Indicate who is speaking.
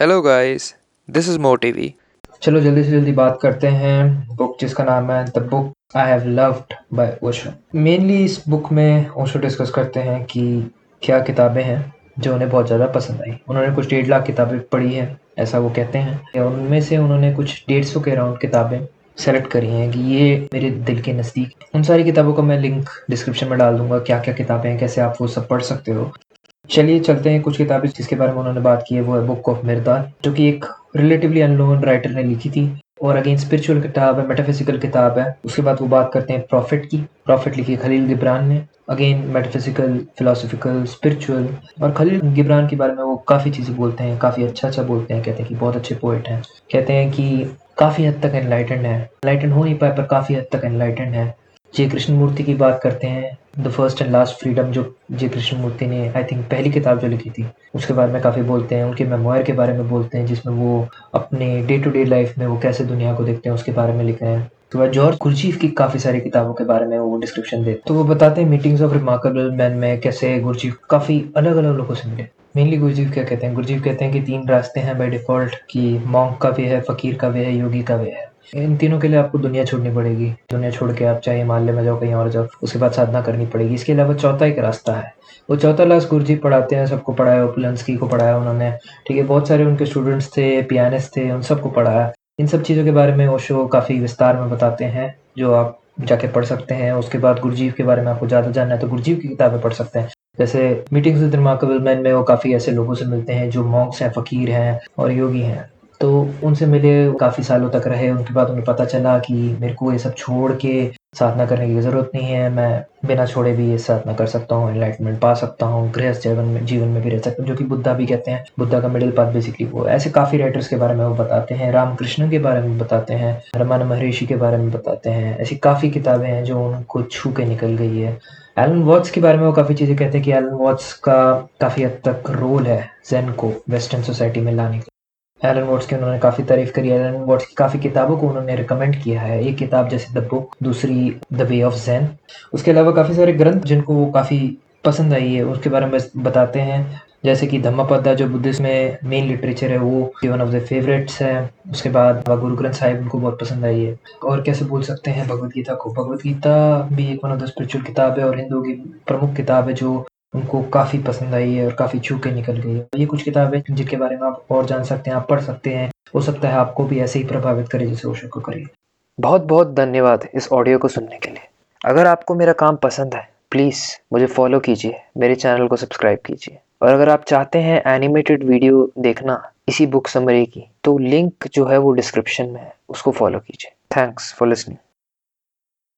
Speaker 1: Hello guys this is मोटिवी
Speaker 2: चलो, जल्दी से जल्दी बात करते हैं। बुक जिसका नाम है the book I have loved by Osho mainly इस बुक में ओशो डिस्कस करते हैं कि क्या किताबें हैं जो उन्हें बहुत ज़्यादा पसंद आई। उन्होंने कुछ डेढ़ लाख किताबें पढ़ी हैं, ऐसा वो कहते हैं। उनमें से उन्होंने कुछ डेढ़ सौ के अराउंड किताबें सेलेक्ट करी हैं कि ये मेरे दिल के नज़दीक उन सारी किताबों का मैं लिंक डिस्क्रिप्शन में डाल दूँगा क्या क्या किताबें हैं, कैसे आप वो सब पढ़ सकते हो। चलिए चलते हैं कुछ किताबें जिसके बारे में उन्होंने बात की है, वो है बुक ऑफ़ मिर्दाल जो कि एक रिलेटिवली अनलोन राइटर ने लिखी थी और अगेन स्पिरिचुअल किताब है मेटाफिजिकल किताब है। उसके बाद वो बात करते हैं प्रॉफिट की। प्रॉफिट लिखी खलील गिब्रान ने। अगेन मेटाफिजिकल फिलोसफिकल स्पिरिचुअल और खलील गिब्रान के बारे में वो काफ़ी चीज़ें बोलते हैं, काफ़ी अच्छा अच्छा बोलते हैं, कहते हैं कि बहुत अच्छे पोइट हैं। कहते हैं कि काफ़ी हद तक एनलाइटेंड है। एनलाइटेंड हो नहीं पाए, पर काफ़ी हद तक एनलाइटेंड है। जय कृष्ण मूर्ति की बात करते हैं। The first and last freedom जो जय कृष्ण मूर्ति ने आई थिंक पहली किताब जो लिखी थी, उसके बारे में काफ़ी बोलते हैं। उनके मेमोयर के बारे में बोलते हैं, जिसमें वो अपने डे टू डे लाइफ में वो कैसे दुनिया को देखते हैं, उसके बारे में लिख हैं। तो वह जॉर्ज गुरजीफ की काफ़ी सारी किताबों के बारे में वो डिस्क्रिप्शन देते तो वो बताते हैं मीटिंग्स ऑफ़ रिमार्केबल मैन में कैसे गुरजीफ काफ़ी अलग अलग लोगों से मिले। मेनली गुरजीफ क्या कहते हैं? गुरजीफ कहते हैं कि तीन रास्ते हैं बाय डिफ़ॉल्ट कि मॉन्क का वे है, फ़कीर का वे है, योगी का वे है। इन तीनों के लिए आपको दुनिया छोड़नी पड़ेगी। दुनिया छोड़ के आप चाहे हिमालय में जाओ, कहीं और जाओ, उसके बाद साधना करनी पड़ेगी। इसके अलावा चौथा एक रास्ता है। वो चौथा लास्ट गुरु जी पढ़ाते हैं, सबको पढ़ाया ओपुलंसकी को पढ़ाया उन्होंने। ठीक है, बहुत सारे उनके स्टूडेंट्स थे पियानिस्ट थे, उन सबको पढ़ाया। इन सब चीज़ों के बारे में वो शो काफ़ी विस्तार में बताते हैं, जो आप जाके पढ़ सकते हैं। उसके बाद गुरुजीव के बारे में आपको ज़्यादा जानना है तो गुरुजीव की किताबें पढ़ सकते हैं। जैसे मीटिंग्स विद रिमार्केबल मैन में वो काफ़ी ऐसे लोगों से मिलते हैं, जो मॉन्क्स हैं, फ़कीर हैं और योगी हैं। तो उनसे मिले काफ़ी सालों तक रहे, उनके बाद उन्हें पता चला कि मेरे को ये सब छोड़ के साधना करने की ज़रूरत नहीं है। मैं बिना छोड़े भी ये साधना कर सकता हूँ एनलाइटमेंट पा सकता हूँ, गृहस्थ जीवन में जीवन में भी रह सकता हूँ, जो कि बुद्धा भी कहते हैं। बुद्धा का मिडिल पाथ बेसिकली वो ऐसे काफ़ी राइटर्स के बारे में वो बताते हैं, रामकृष्ण के बारे में बताते हैं रमान महर्षि के बारे में बताते हैं। ऐसी काफ़ी किताबें हैं जो उनको छू के निकल गई है। एलन वॉट्स के बारे में वो काफ़ी चीज़ें कहते हैं कि एलन वॉट्स का काफ़ी हद तक रोल है जैन को वेस्टर्न सोसाइटी में लाने का। एलन वॉट्स की उन्होंने काफ़ी तारीफ़ करी। एलन वॉट्स की काफ़ी किताबों को उन्होंने रिकमेंड किया है। एक किताब जैसे द बुक दूसरी द वे ऑफ़ जैन उसके अलावा काफ़ी सारे ग्रंथ जिनको वो काफ़ी पसंद आई है, उसके बारे में बताते हैं। जैसे कि धम्मपदा जो बुद्धिस्ट में मेन लिटरेचर है, वो वन ऑफ़ द फेवरेट्स है। उसके बाद गुरु ग्रंथ साहिब उनको बहुत पसंद आई है। और कैसे बोल सकते हैं भगवत गीता को? भगवत गीता भी एक वन ऑफ़ द स्पिरिचुअल किताब है और हिंदुओं की प्रमुख किताब है, जो उनको काफ़ी पसंद आई है और काफ़ी छू के निकल गई है। ये कुछ किताबें जिनके बारे में आप और जान सकते हैं, आप पढ़ सकते हैं। हो सकता है आपको भी ऐसे ही प्रभावित करे जैसे ओशो को करिए
Speaker 1: बहुत बहुत धन्यवाद इस ऑडियो को सुनने के लिए। अगर आपको मेरा काम पसंद है, प्लीज़ मुझे फॉलो कीजिए, मेरे चैनल को सब्सक्राइब कीजिए। और अगर आप चाहते हैं एनिमेटेड वीडियो देखना इसी बुक समरी की तो लिंक जो है वो डिस्क्रिप्शन में है, उसको फॉलो कीजिए। Thanks for listening